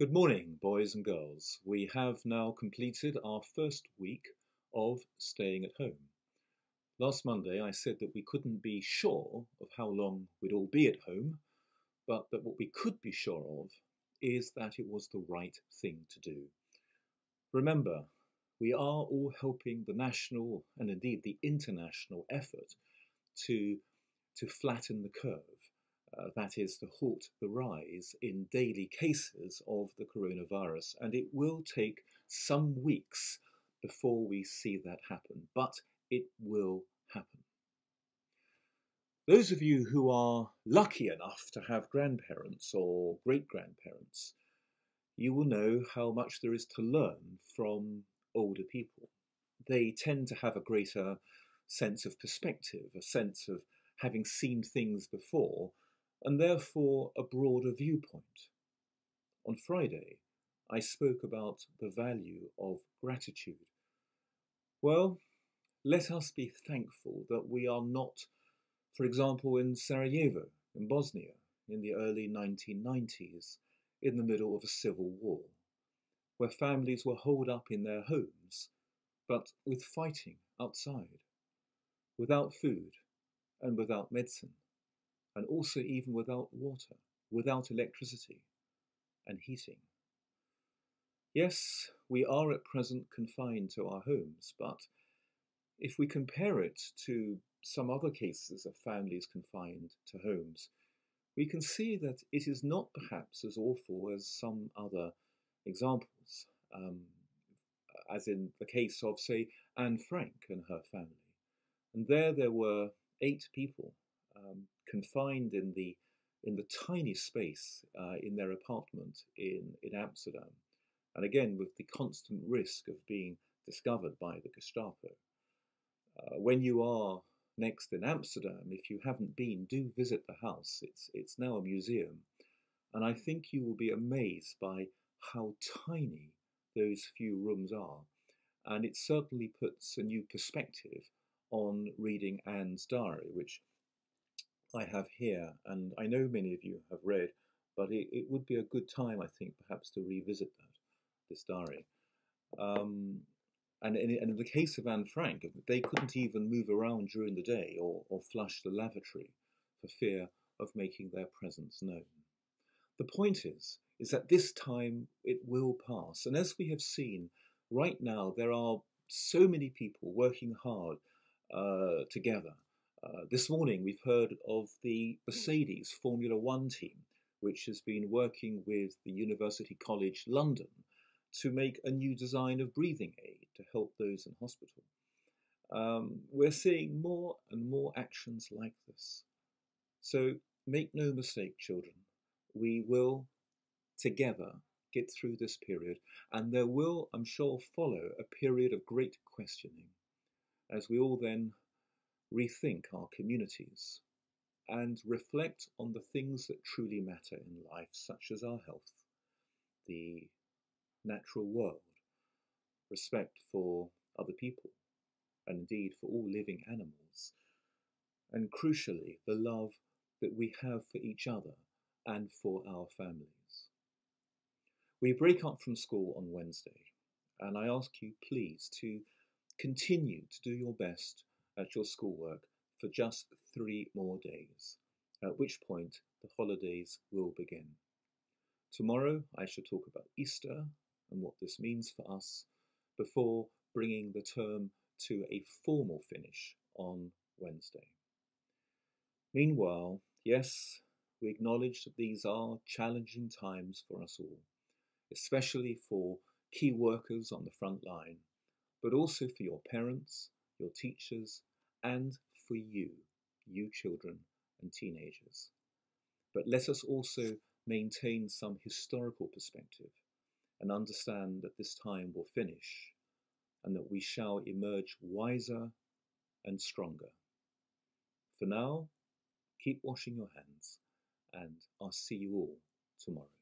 Good morning, boys and girls. We have now completed our first week of staying at home. Last Monday, I said that we couldn't be sure of how long we'd all be at home, but that what we could be sure of is that it was the right thing to do. Remember, we are all helping the national and indeed the international effort to, to flatten the curve uh, that is to halt the rise in daily cases of the coronavirus. And it will take some weeks before we see that happen, but it will happen. Those of you who are lucky enough to have grandparents or great grandparents, you will know how much there is to learn from older people. They tend to have a greater sense of perspective, a sense of having seen things before and therefore a broader viewpoint. On Friday, I spoke about the value of gratitude. Well, let us be thankful that we are not, for example, in Sarajevo, in Bosnia, in the early 1990s, in the middle of a civil war, where families were holed up in their homes, but with fighting outside, without food and without medicine and also even without water, without electricity and heating. Yes, we are at present confined to our homes, but if we compare it to some other cases of families confined to homes, we can see that it is not perhaps as awful as some other examples, um, as in the case of, say, Anne Frank and her family. And there there were eight people um, confined in the in the tiny space uh, in their apartment in, in Amsterdam, and again with the constant risk of being discovered by the Gestapo. Uh, when you are next in Amsterdam, if you haven't been, do visit the house. It's it's now a museum, and I think you will be amazed by how tiny those few rooms are, and it certainly puts a new perspective on reading Anne's diary, which I have here, and I know many of you have read, but it, it would be a good time, I think, perhaps to revisit that, this diary. Um, and, in, and in the case of Anne Frank, they couldn't even move around during the day or, or flush the lavatory for fear of making their presence known. The point is, is that this time it will pass. And as we have seen, right now there are so many people working hard uh, together uh, this morning, we've heard of the Mercedes Formula One team, which has been working with the University College London to make a new design of breathing aid to help those in hospital. Um, we're seeing more and more actions like this. So make no mistake, children, we will together get through this period, and there will, I'm sure, follow a period of great questioning as we all then rethink our communities, and reflect on the things that truly matter in life, such as our health, the natural world, respect for other people, and indeed for all living animals, and crucially, the love that we have for each other and for our families. We break up from school on Wednesday, and I ask you please to continue to do your best at your schoolwork for just three more days, at which point the holidays will begin. Tomorrow I shall talk about Easter and what this means for us before bringing the term to a formal finish on Wednesday. Meanwhile, yes, we acknowledge that these are challenging times for us all, especially for key workers on the front line, but also for your parents, your teachers, and for you, you children and teenagers. But let us also maintain some historical perspective and understand that this time will finish and that we shall emerge wiser and stronger. For now, keep washing your hands and I'll see you all tomorrow.